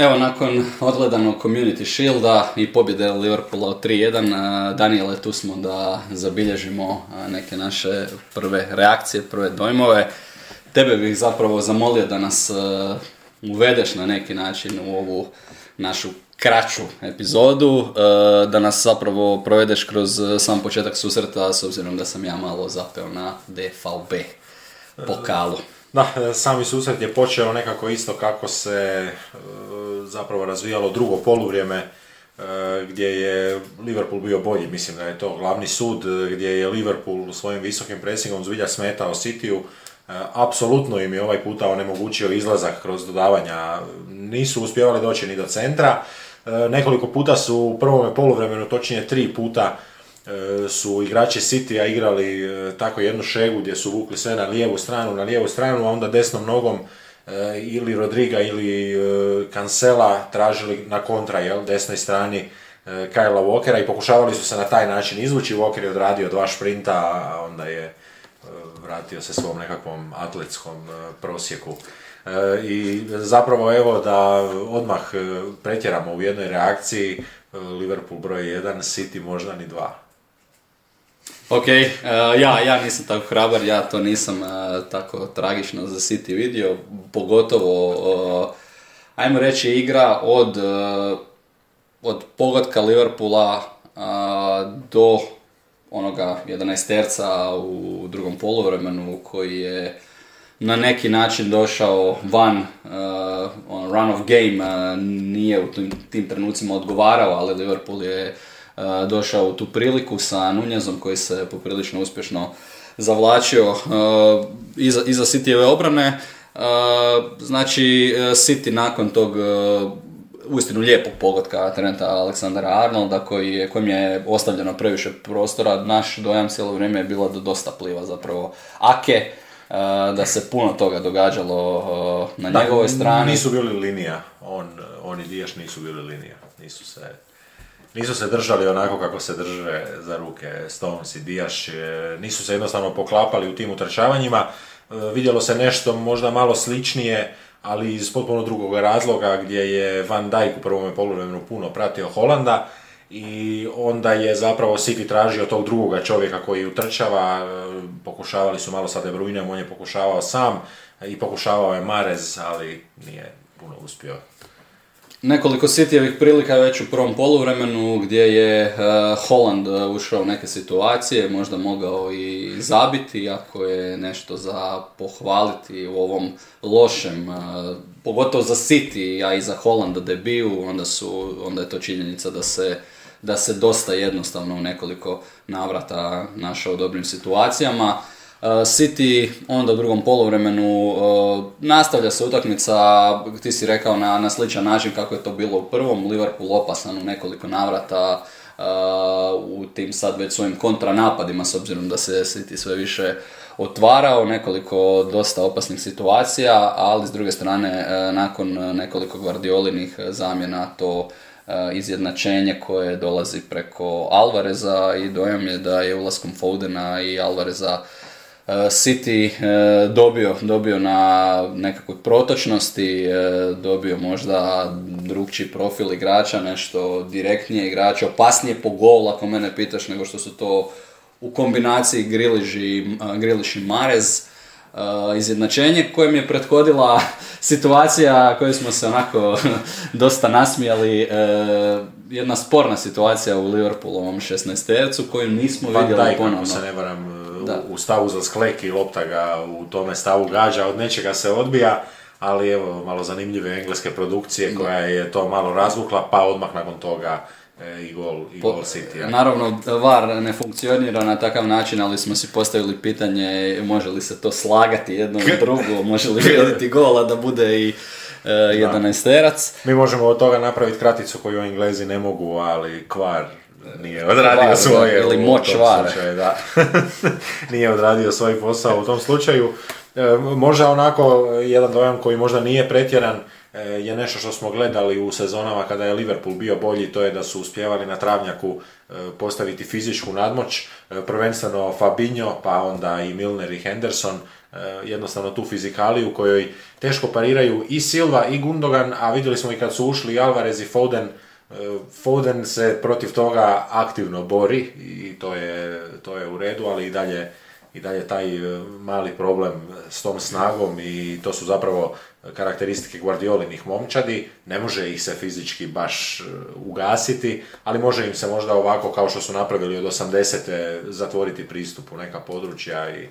Evo, nakon odgledanog Community Shielda i pobjede Liverpoola od 3-1, a, Daniele, tu smo da zabilježimo a, neke naše prve reakcije, prve dojmove. Tebe bih zapravo zamolio da nas a, uvedeš na neki način u ovu našu kraću epizodu, da nas zapravo provedeš kroz sam početak susreta, s obzirom da sam ja malo zapeo na DVB pokalu. Da, sami susret je počeo nekako isto kako se zapravo razvijalo drugo poluvrijeme e, gdje je Liverpool bio bolji, mislim da je to glavni sud e, gdje je Liverpool svojim visokim presingom zbilja smetao Cityu. E, Apsolutno im je ovaj puta onemogućio izlazak kroz dodavanja, nisu uspjevali doći ni do centra. Nekoliko puta su u prvome poluvremenu, točnije tri puta, su igrači Citya igrali tako jednu šegu gdje su vukli sve na lijevu stranu, na lijevu stranu, a onda desnom nogom ili Rodriga ili e, Cancela tražili na kontra, jel, desnoj strani e, Kylea Walkera i pokušavali su se na taj način izvući. Walker je odradio dva šprinta, a onda je vratio se svom nekakvom atletskom prosjeku. I zapravo evo da odmah pretjeramo u jednoj reakciji, Liverpool broj 1, City možda ni dva. Ok, e, ja, ja nisam tako hrabar, ja to nisam e, tako tragično za City vidio, pogotovo, e, ajmo reći, igra od, od pogotka Liverpoola do onoga 11 terca u drugom poluvremenu koji je na neki način došao van, uh, on run of game, uh, nije u tim, tim trenucima odgovarao, ali Liverpool je uh, došao u tu priliku sa Nunjezom koji se poprilično uspješno zavlačio uh, iza, iza Cityjeve obrane. Uh, znači, City nakon tog uistinu lijepog pogotka Trenta Aleksandra Arnolda koji je, kojem je ostavljeno previše prostora. Naš dojam cijelo vrijeme je bilo da dosta pliva zapravo Ake, e, da se puno toga događalo e, na njegovoj strani. Nisu bili linija, on, on i Dijaš nisu bili linija, nisu se, nisu se držali onako kako se drže za ruke Stones i Dijaš, e, nisu se jednostavno poklapali u tim utrčavanjima, E, vidjelo se nešto možda malo sličnije, ali iz potpuno drugog razloga gdje je Van Dijk u prvome poluvremenu puno pratio Holanda i onda je zapravo City tražio tog drugoga čovjeka koji utrčava, e, pokušavali su malo sa De Bruynem, on je pokušavao sam i pokušavao je Marez, ali nije puno uspio. Nekoliko Cityjevih prilika već u prvom poluvremenu gdje je e, Holland e, ušao u neke situacije, možda mogao i zabiti, ako je nešto za pohvaliti u ovom lošem, e, pogotovo za City, a i za Hollanda debiju, onda, su, onda je to činjenica da se, da se dosta jednostavno u nekoliko navrata našao u dobrim situacijama. City onda u drugom poluvremenu uh, nastavlja se utakmica, ti si rekao na, na sličan način kako je to bilo u prvom, Liverpool opasan u nekoliko navrata uh, u tim sad već svojim kontranapadima s obzirom da se City sve više otvarao, nekoliko dosta opasnih situacija, ali s druge strane nakon nekoliko Guardiolinih zamjena to izjednačenje koje dolazi preko Alvareza i dojam je da je ulaskom Fodena i Alvareza City uh, dobio, dobio na nekakvoj protočnosti, uh, dobio možda drugčiji profil igrača, nešto direktnije igrača, opasnije po gol ako mene pitaš nego što su to u kombinaciji Griliš i, Marez. Izjednačenje kojem je prethodila situacija koju smo se onako dosta nasmijali, jedna sporna situacija u Liverpoolovom 16 tercu koju nismo Van vidjeli ponovno. se ne varam, Da. u stavu za sklek i lopta ga u tome stavu gađa, od nečega se odbija, ali evo, malo zanimljive engleske produkcije koja je to malo razvukla, pa odmah nakon toga e, i gol, i Po- gol City. Naravno, VAR ne funkcionira na takav način, ali smo si postavili pitanje može li se to slagati jedno i drugo, može li vidjeti gola da bude i e, 11 terac. Mi možemo od toga napraviti kraticu koju Englezi ne mogu, ali kvar nije odradio svoje ili moć da. nije odradio svoj posao u tom slučaju. E, možda onako jedan dojam koji možda nije pretjeran e, je nešto što smo gledali u sezonama kada je Liverpool bio bolji, to je da su uspjevali na travnjaku e, postaviti fizičku nadmoć, prvenstveno Fabinho, pa onda i Milner i Henderson, jednostavno tu fizikaliju u kojoj teško pariraju i Silva i Gundogan, a vidjeli smo i kad su ušli Alvarez i Foden, Foden se protiv toga aktivno bori i to je, to je u redu, ali i dalje i dalje taj e, mali problem s tom snagom i to su zapravo karakteristike Guardiolinih momčadi, ne može ih se fizički baš e, ugasiti, ali može im se možda ovako kao što su napravili od 80. zatvoriti pristup u neka područja i,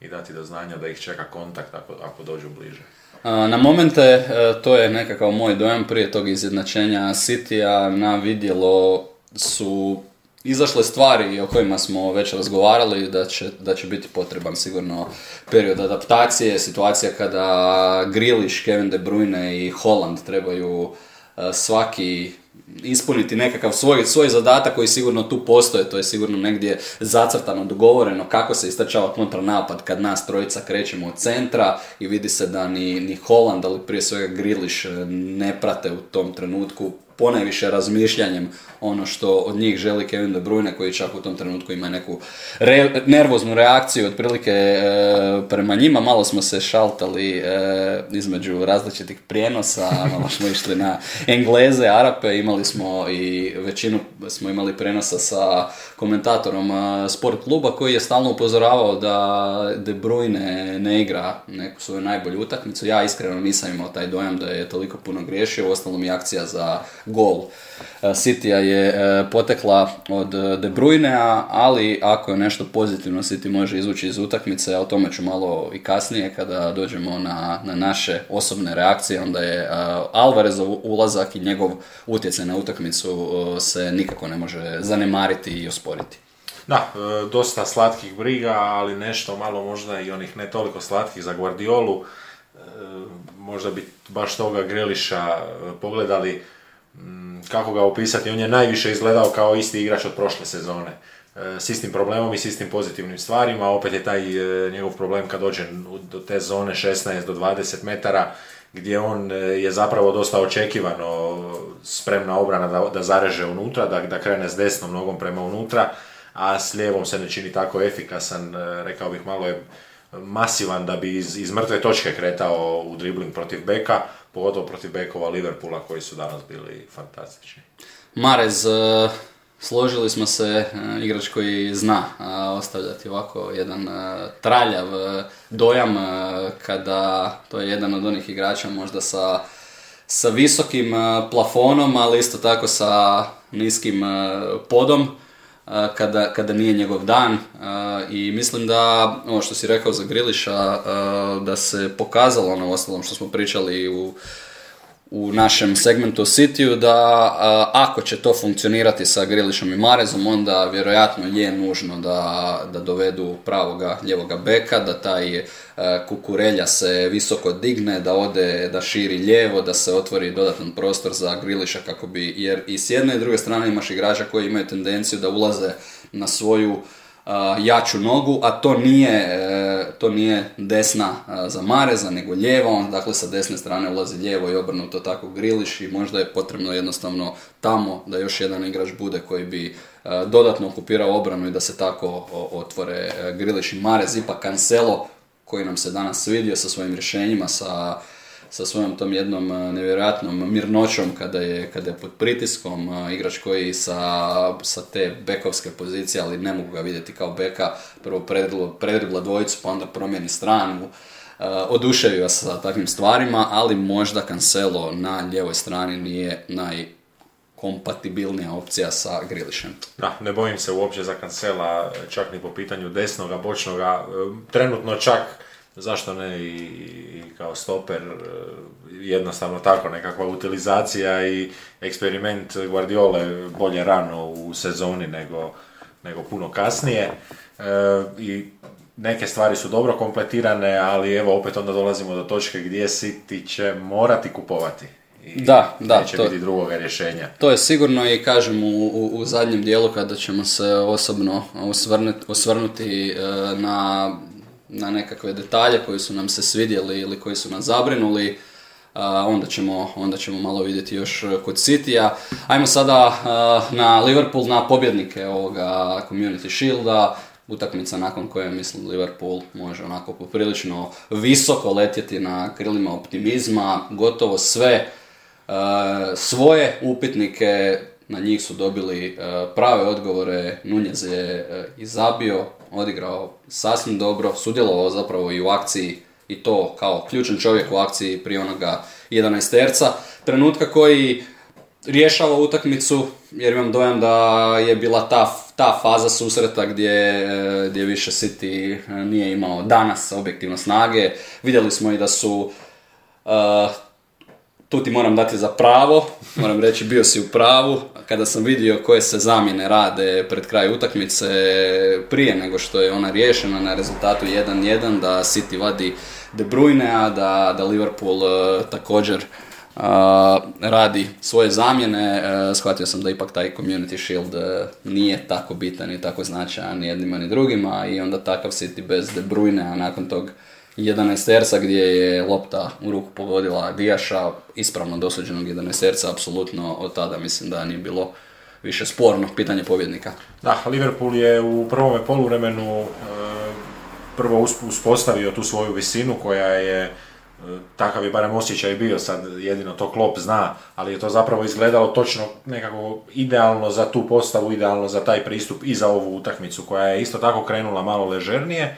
i dati do znanja da ih čeka kontakt ako, ako dođu bliže. Na momente, e, to je nekakav moj dojam prije tog izjednačenja City-a, na vidjelo su izašle stvari o kojima smo već razgovarali da će, da će biti potreban sigurno period adaptacije, situacija kada Grilish, Kevin De Bruyne i Holland trebaju e, svaki ispuniti nekakav svoj, svoj zadatak koji sigurno tu postoje, to je sigurno negdje zacrtano, dogovoreno kako se istračava kontranapad kad nas trojica krećemo od centra i vidi se da ni, ni Holland, ali prije svega Grilish ne prate u tom trenutku ponajviše razmišljanjem ono što od njih želi Kevin De Bruyne koji čak u tom trenutku ima neku nervoznu reakciju otprilike e, prema njima. Malo smo se šaltali e, između različitih prijenosa malo smo išli na Engleze, Arape imali smo i većinu smo imali prenosa sa komentatorom e, sport kluba koji je stalno upozoravao da De Bruyne ne igra neku svoju najbolju utakmicu. Ja iskreno nisam imao taj dojam da je toliko puno griješio, u ostalom i akcija za gol E, City je e, potekla od e, De Bruyne, ali ako je nešto pozitivno City može izvući iz utakmice, o tome ću malo i kasnije. Kada dođemo na, na naše osobne reakcije, onda je Alvarezov ulazak i njegov utjecaj na utakmicu se nikako ne može zanemariti i osporiti. Da, dosta slatkih briga, ali nešto malo možda i onih ne toliko slatkih za Guardiolu. Možda bi baš toga Greliša pogledali Mm, kako ga opisati, on je najviše izgledao kao isti igrač od prošle sezone. S istim problemom i s istim pozitivnim stvarima, opet je taj njegov problem kad dođe do te zone 16 do 20 metara, gdje on e, je zapravo dosta očekivano spremna obrana da, da zareže unutra, da, da krene s desnom nogom prema unutra, a s lijevom se ne čini tako efikasan, rekao bih malo je masivan da bi iz, iz mrtve točke kretao u dribling protiv beka, pogotovo protiv bekova Liverpoola koji su danas bili fantastični. Marez, e, složili smo se, e, igrač koji zna e, ostavljati ovako jedan traljav dojam kada to je jedan od onih igrača možda sa, sa visokim plafonom, ali isto tako sa niskim podom kada, kada nije njegov dan i mislim da ovo što si rekao za Griliša da se pokazalo ono ostalom što smo pričali u u našem segmentu Cityu da ako će to funkcionirati sa Grilišom i Marezom onda vjerojatno je nužno da, da dovedu pravoga ljevoga beka, da taj kukurelja se visoko digne, da ode, da širi lijevo, da se otvori dodatan prostor za Griliša kako bi, jer i s jedne i druge strane imaš igrača koji imaju tendenciju da ulaze na svoju jaču nogu, a to nije, e, to nije desna za Mareza, nego lijevo, on dakle sa desne strane ulazi lijevo i obrnuto tako griliš i možda je potrebno jednostavno tamo da još jedan igrač bude koji bi dodatno okupirao obranu i da se tako otvore griliš. I Marez, ipak Cancelo koji nam se danas svidio sa svojim rješenjima, sa sa svojom tom jednom e, nevjerojatnom mirnoćom kada je, kada je pod pritiskom, e, igrač koji sa, sa te bekovske pozicije, ali ne mogu ga vidjeti kao beka, prvo predribla dvojicu pa onda promijeni stranu, uh, oduševio sa takvim stvarima, ali možda Cancelo na ljevoj strani nije najkompatibilnija opcija sa Grilišem. Da, ne bojim se uopće za Cancela, čak ni po pitanju desnoga, bočnoga, trenutno čak zašto ne i, kao stoper, e, jednostavno tako nekakva utilizacija i eksperiment Guardiole bolje rano u sezoni nego, nego puno kasnije. E, I neke stvari su dobro kompletirane, ali evo opet onda dolazimo do točke gdje City će morati kupovati. i Da, da, neće to- biti drugoga rješenja. To je sigurno i kažem u, u, u zadnjem dijelu kada ćemo se osobno osvrnuti, osvrnuti e, na, na nekakve detalje koji su nam se svidjeli ili koji su nas zabrinuli, onda, ćemo, onda ćemo malo vidjeti još kod Citya. Ajmo sada na Liverpool, na pobjednike ovoga Community Shielda, utakmica nakon koje mislim Liverpool može onako poprilično visoko letjeti na krilima optimizma, gotovo sve svoje upitnike, na njih su dobili prave odgovore, Nunez je e, i zabio, odigrao sasvim dobro, sudjelovao zapravo i u akciji i to kao ključan čovjek u akciji prije onoga 11 terca. Trenutka koji rješava utakmicu jer imam dojam da je bila ta, ta faza susreta gdje, e, gdje više City e, nije imao danas objektivno snage. Vidjeli smo i da su e, tu ti moram dati za pravo, moram reći bio si u pravu, kada sam vidio koje se zamjene rade pred kraj utakmice prije nego što je ona riješena na rezultatu 1-1, da City vadi De Bruyne, a da, da Liverpool e, također e, radi svoje zamjene, e, shvatio sam da ipak taj Community Shield nije tako bitan i tako značajan ni jednima ni drugima i onda takav City bez De Bruyne, a nakon tog 11 terca gdje je lopta u ruku pogodila Dijaša, ispravno dosuđenog 11 terca, apsolutno od tada mislim da nije bilo više sporno pitanje pobjednika. Da, Liverpool je u prvome poluvremenu e, prvo usp- uspostavio tu svoju visinu koja je e, takav je barem osjećaj bio, sad jedino to Klopp zna, ali je to zapravo izgledalo točno nekako idealno za tu postavu, idealno za taj pristup i za ovu utakmicu koja je isto tako krenula malo ležernije.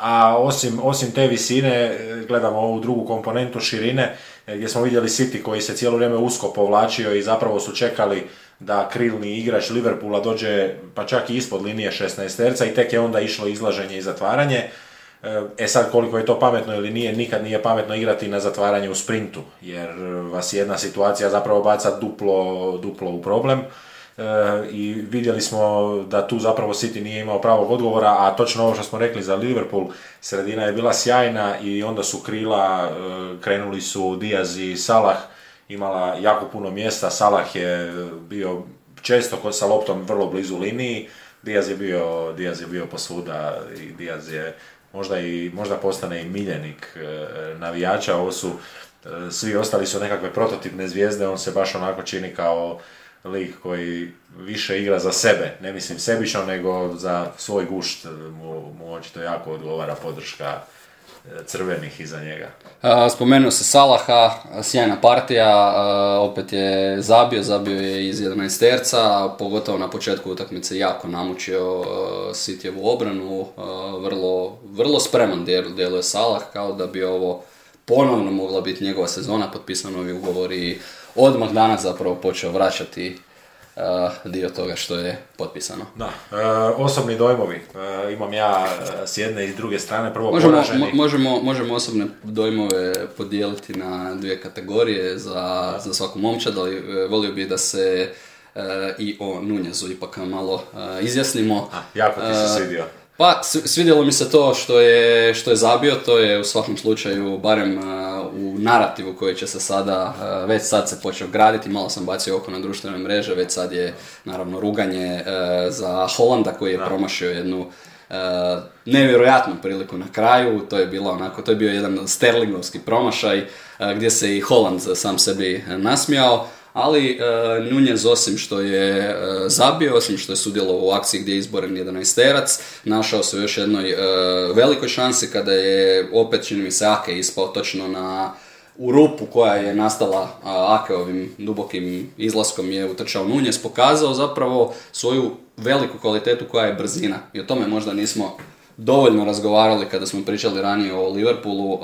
A osim, osim te visine, e, gledamo ovu drugu komponentu širine, e, gdje smo vidjeli City koji se cijelo vrijeme usko povlačio i zapravo su čekali da krilni igrač Liverpoola dođe pa čak i ispod linije 16 terca i tek je onda išlo izlaženje i zatvaranje. E sad koliko je to pametno ili nije, nikad nije pametno igrati na zatvaranje u sprintu, jer vas jedna situacija zapravo baca duplo, duplo u problem. E, i vidjeli smo da tu zapravo City nije imao pravog odgovora, a točno ovo što smo rekli za Liverpool, sredina je bila sjajna i onda su krila, e, krenuli su Diaz i Salah, imala jako puno mjesta, Salah je bio često sa loptom vrlo blizu liniji, Diaz je bio, Diaz je bio posvuda i Diaz je možda i možda postane i miljenik e, navijača, ovo su svi ostali su nekakve prototipne zvijezde, on se baš onako čini kao lik koji više igra za sebe, ne mislim sebično, nego za svoj gušt mu, mu očito jako odgovara podrška e, crvenih iza njega. Spomenuo se Salaha, sjajna partija, a, opet je zabio, zabio je iz 11 terca, pogotovo na početku utakmice jako namučio Sitjevu obranu, vrlo, vrlo spreman djel- djeluje Salah, kao da bi ovo ponovno mogla biti njegova sezona, potpisan novi ugovor i odmah danas zapravo počeo vraćati a, dio toga što je potpisano. Da, e, osobni dojmovi. E, imam ja s jedne i s druge strane prvo Možemo, poraženi. mo- možemo, možemo osobne dojmove podijeliti na dvije kategorije za, za svaku momčad, ali volio bih da se i o Nunjezu ipak malo izjasnimo. A, jako ti se svidio. Pa, svidjelo mi se to što je, što je zabio, to je u svakom slučaju, barem u narativu koji će se sada, već sad se počeo graditi, malo sam bacio oko na društvene mreže, već sad je naravno ruganje e, za Holanda koji je promašio jednu e, nevjerojatnu priliku na kraju, to je bilo onako, to je bio jedan sterlingovski promašaj e, gdje se i Holland sam sebi nasmijao, ali e, Nunez osim što je e, zabio, osim što je sudjelovao u akciji gdje je izboren 11 terac, našao se u još jednoj e, velikoj šansi kada je opet čini mi se Ake ispao točno na u rupu koja je nastala Akeovim dubokim izlaskom je utrčao Nunez, pokazao zapravo svoju veliku kvalitetu koja je brzina. I o tome možda nismo dovoljno razgovarali kada smo pričali ranije o Liverpoolu.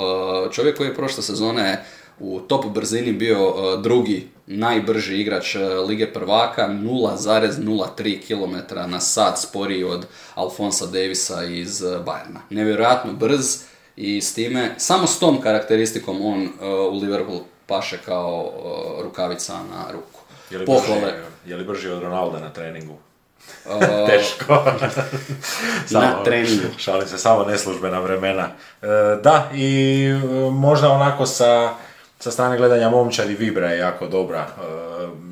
Čovjek koji je prošle sezone u top brzini bio e, drugi najbrži igrač e, Lige prvaka, 0,03 km na sat sporiji od Alfonsa Davisa iz e, Bayerna. Nevjerojatno brz i s time, samo s tom karakteristikom on u Liverpool paše kao rukavica na ruku. Je li, Pohvale. brži, je li brži od Ronalda na treningu? Teško. Na treningu. Šalim se, samo neslužbena vremena. Da, i možda onako sa sa strane gledanja momčadi Vibra je jako dobra. E,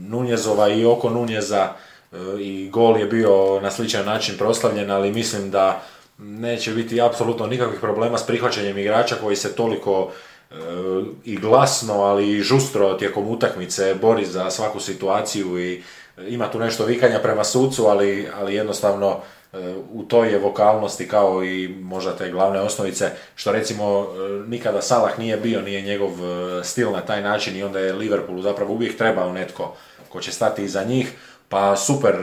Nunjezova i oko Nunjeza e, i gol je bio na sličan način proslavljen, ali mislim da neće biti apsolutno nikakvih problema s prihvaćanjem igrača koji se toliko e, i glasno, ali i žustro tijekom utakmice bori za svaku situaciju i ima tu nešto vikanja prema sucu, ali, ali jednostavno u toj je vokalnosti kao i možda te glavne osnovice, što recimo nikada Salah nije bio, nije njegov stil na taj način i onda je Liverpoolu zapravo uvijek trebao netko ko će stati iza njih, pa super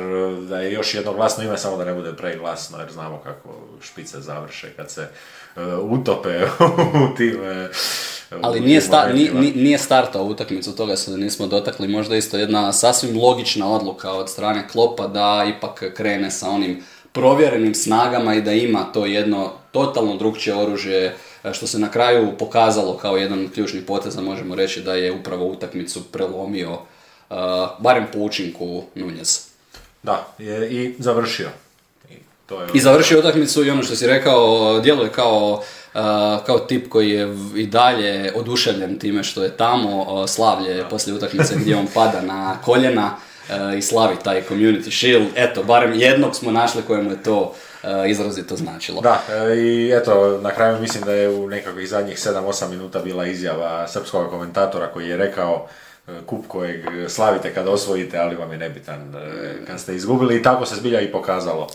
da je još jedno glasno ime, samo da ne bude preglasno, jer znamo kako špice završe kad se utope u tim... ali nije, sta, nije, startao utakmicu, toga se nismo dotakli, možda isto jedna sasvim logična odluka od strane Klopa da ipak krene sa onim provjerenim snagama i da ima to jedno totalno drugčije oružje e, što se na kraju pokazalo kao jedan od ključnih poteza, možemo reći da je upravo utakmicu prelomio uh, barem po učinku Nunez. Da, je i završio. I, to je I završio utakmicu i ono što si rekao, djeluje kao, uh, kao tip koji je i dalje oduševljen time što je tamo slavlje poslije utakmice gdje on pada na koljena i slavi taj community shield. Eto, barem jednog smo našli kojemu je to izrazito značilo. Da, e, i eto, na kraju mislim da je u nekakvih zadnjih 7-8 minuta bila izjava srpskog komentatora koji je rekao e, kup kojeg slavite kad osvojite, ali vam je nebitan e, kad ste izgubili i tako se zbilja i pokazalo.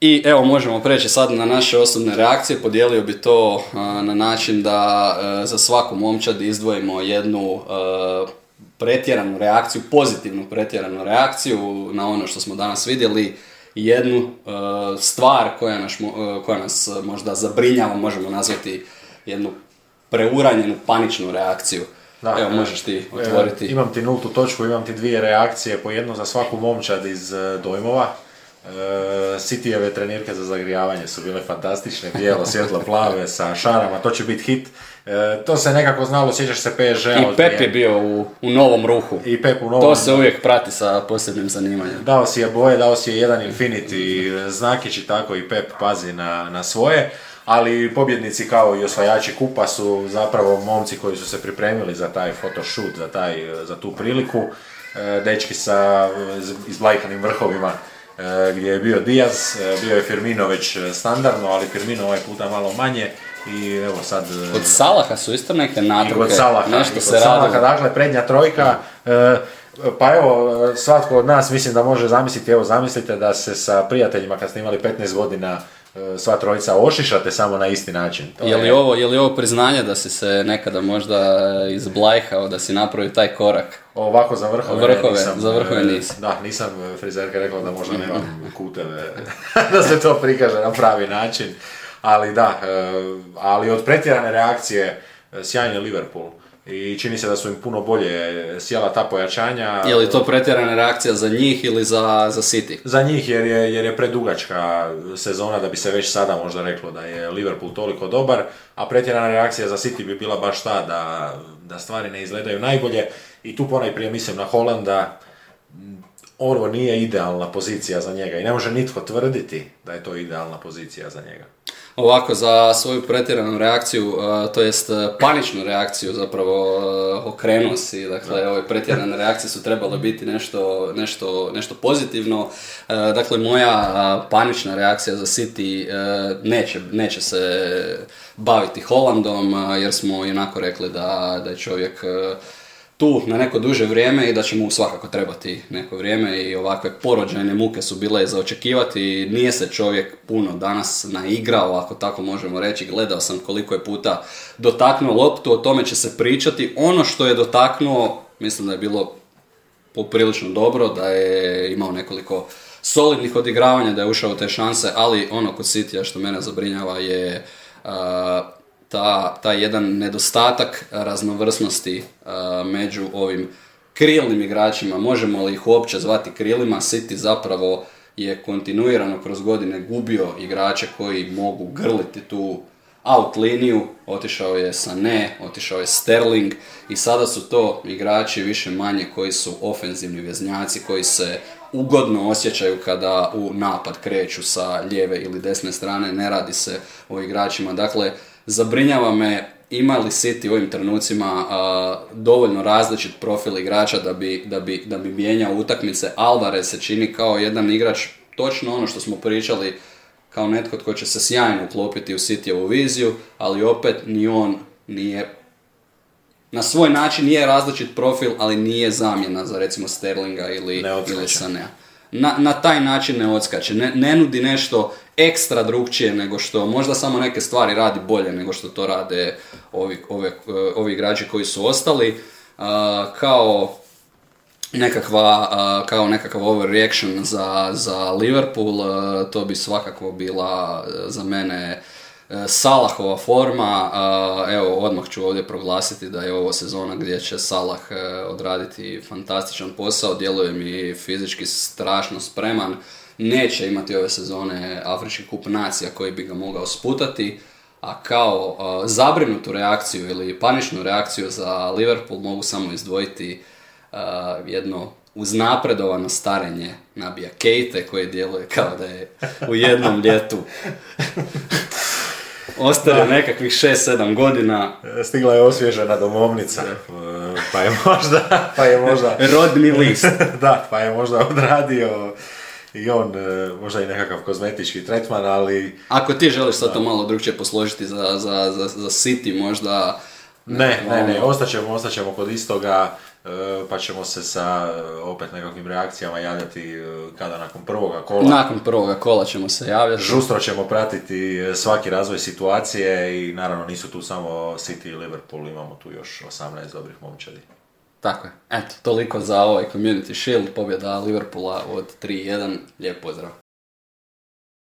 I evo možemo preći sad na naše osobne reakcije, podijelio bi to na način da za svaku momčad izdvojimo jednu pretjeranu reakciju, pozitivnu pretjeranu reakciju na ono što smo danas vidjeli, jednu uh, stvar koja nas, uh, koja nas možda zabrinjava, možemo nazvati jednu preuranjenu paničnu reakciju. Da, Evo, možeš ti otvoriti. imam ti nultu točku, imam ti dvije reakcije, po jednu za svaku momčad iz dojmova. Cityjeve trenirke za zagrijavanje su bile fantastične, bijelo, svjetlo, plave, sa šarama, to će biti hit. E, to se nekako znalo, sjećaš se PSG. I Pep je bio u, u novom ruhu. I Pep u novom To se uvijek prati sa posebnim zanimanjem. Dao si je boje, dao si je jedan Infinity znakić i tako i Pep pazi na, na svoje. Ali pobjednici kao i osvajači kupa su zapravo momci koji su se pripremili za taj photoshoot, za, taj, za tu priliku. E, dečki sa izblajkanim vrhovima e, gdje je bio Diaz, bio je Firmino već standardno, ali Firmino ovaj puta malo manje i evo sad... Od Salaha su isto neke natruke, od Salaha, nešto se Salaha, dakle prednja trojka, e, pa evo, svatko od nas mislim da može zamisliti, evo zamislite da se sa prijateljima kad ste imali 15 godina e, sva trojica ošišate samo na isti način. je, li ovo, je li ovo priznanje da si se nekada možda izblajhao, da si napravio taj korak? Ovako za vrhove, vrhove nisam. Za vrhove e, nisam. Da, nisam frizerka rekla da možda nemam kuteve, da se to prikaže na pravi način. Ali da, e, ali od pretjerane reakcije e, sjajni Liverpool i čini se da su im puno bolje sjela ta pojačanja. Je li to pretjerana reakcija za njih ili za, za City? Za njih jer je, jer je predugačka sezona da bi se već sada možda reklo da je Liverpool toliko dobar, a pretjerana reakcija za City bi bila baš ta da, da stvari ne izgledaju najbolje i tu ponajprije mislim na Holanda, ovo nije idealna pozicija za njega i ne može nitko tvrditi da je to idealna pozicija za njega ovako za svoju pretjeranu reakciju, to jest paničnu reakciju zapravo okrenuo si, dakle ove pretjerane reakcije su trebale biti nešto, nešto, nešto pozitivno, dakle moja panična reakcija za City neće, neće se baviti Holandom jer smo onako rekli da, da je čovjek tu na neko duže vrijeme i da će mu svakako trebati neko vrijeme i ovakve porođajne muke su bile za očekivati. Nije se čovjek puno danas naigrao, ako tako možemo reći. Gledao sam koliko je puta dotaknuo loptu, o tome će se pričati. Ono što je dotaknuo, mislim da je bilo poprilično dobro, da je imao nekoliko solidnih odigravanja, da je ušao u te šanse, ali ono kod City što mene zabrinjava je ta, ta jedan nedostatak raznovrsnosti uh, među ovim krilnim igračima, možemo li ih uopće zvati krilima, City zapravo je kontinuirano kroz godine gubio igrače koji mogu grliti tu out liniju, otišao je ne, otišao je Sterling i sada su to igrači više manje koji su ofenzivni veznjaci, koji se ugodno osjećaju kada u napad kreću sa lijeve ili desne strane, ne radi se o igračima. Dakle, zabrinjava me ima li City u ovim trenucima dovoljno različit profil igrača da bi, da bi, da bi mijenjao utakmice. Alvarez se čini kao jedan igrač, točno ono što smo pričali, kao netko tko će se sjajno uklopiti u Cityovu viziju, ali opet ni on nije na svoj način nije različit profil, ali nije zamjena za recimo Sterlinga ili, ili Sanea. Na, na taj način ne odskače, ne, ne nudi nešto ekstra drugčije nego što, možda samo neke stvari radi bolje nego što to rade ovi, ove, ovi igrači koji su ostali. kao nekakva, kao nekakav overreaction za, za Liverpool, to bi svakako bila za mene Salahova forma, evo odmah ću ovdje proglasiti da je ovo sezona gdje će Salah odraditi fantastičan posao, djeluje mi fizički strašno spreman, neće imati ove sezone Afrički kup nacija koji bi ga mogao sputati, a kao zabrinutu reakciju ili paničnu reakciju za Liverpool mogu samo izdvojiti jedno uznapredovano starenje nabija Kejte koji djeluje kao da je u jednom ljetu Ostaje nekakvih 6-7 godina. Stigla je osvježena domovnica, pa je možda... Pa je možda Rodni list. da, pa je možda odradio i on e, možda i nekakav kozmetički tretman, ali... Ako ti želiš sad to malo drugčije posložiti za, za, za, za City, možda... Ne, ne, ne, ostaćemo, ostaćemo kod istoga. E, pa ćemo se sa e, opet nekakvim reakcijama javljati kada nakon prvoga kola. Nakon prvoga kola ćemo se javljati. Žustro ćemo pratiti svaki razvoj situacije i naravno nisu tu samo City i Liverpool, imamo tu još 18 dobrih momčadi. Tako je. Eto, toliko za ovaj Community Shield, pobjeda Liverpoola od 3-1. Lijep pozdrav.